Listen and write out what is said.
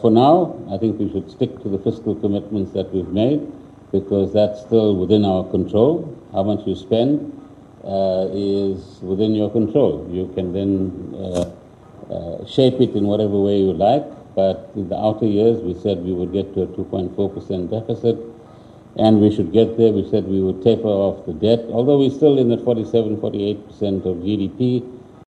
For now, I think we should stick to the fiscal commitments that we've made because that's still within our control. How much you spend uh, is within your control. You can then uh, uh, shape it in whatever way you like, but in the outer years we said we would get to a 2.4% deficit and we should get there. We said we would taper off the debt, although we're still in the 47, 48% of GDP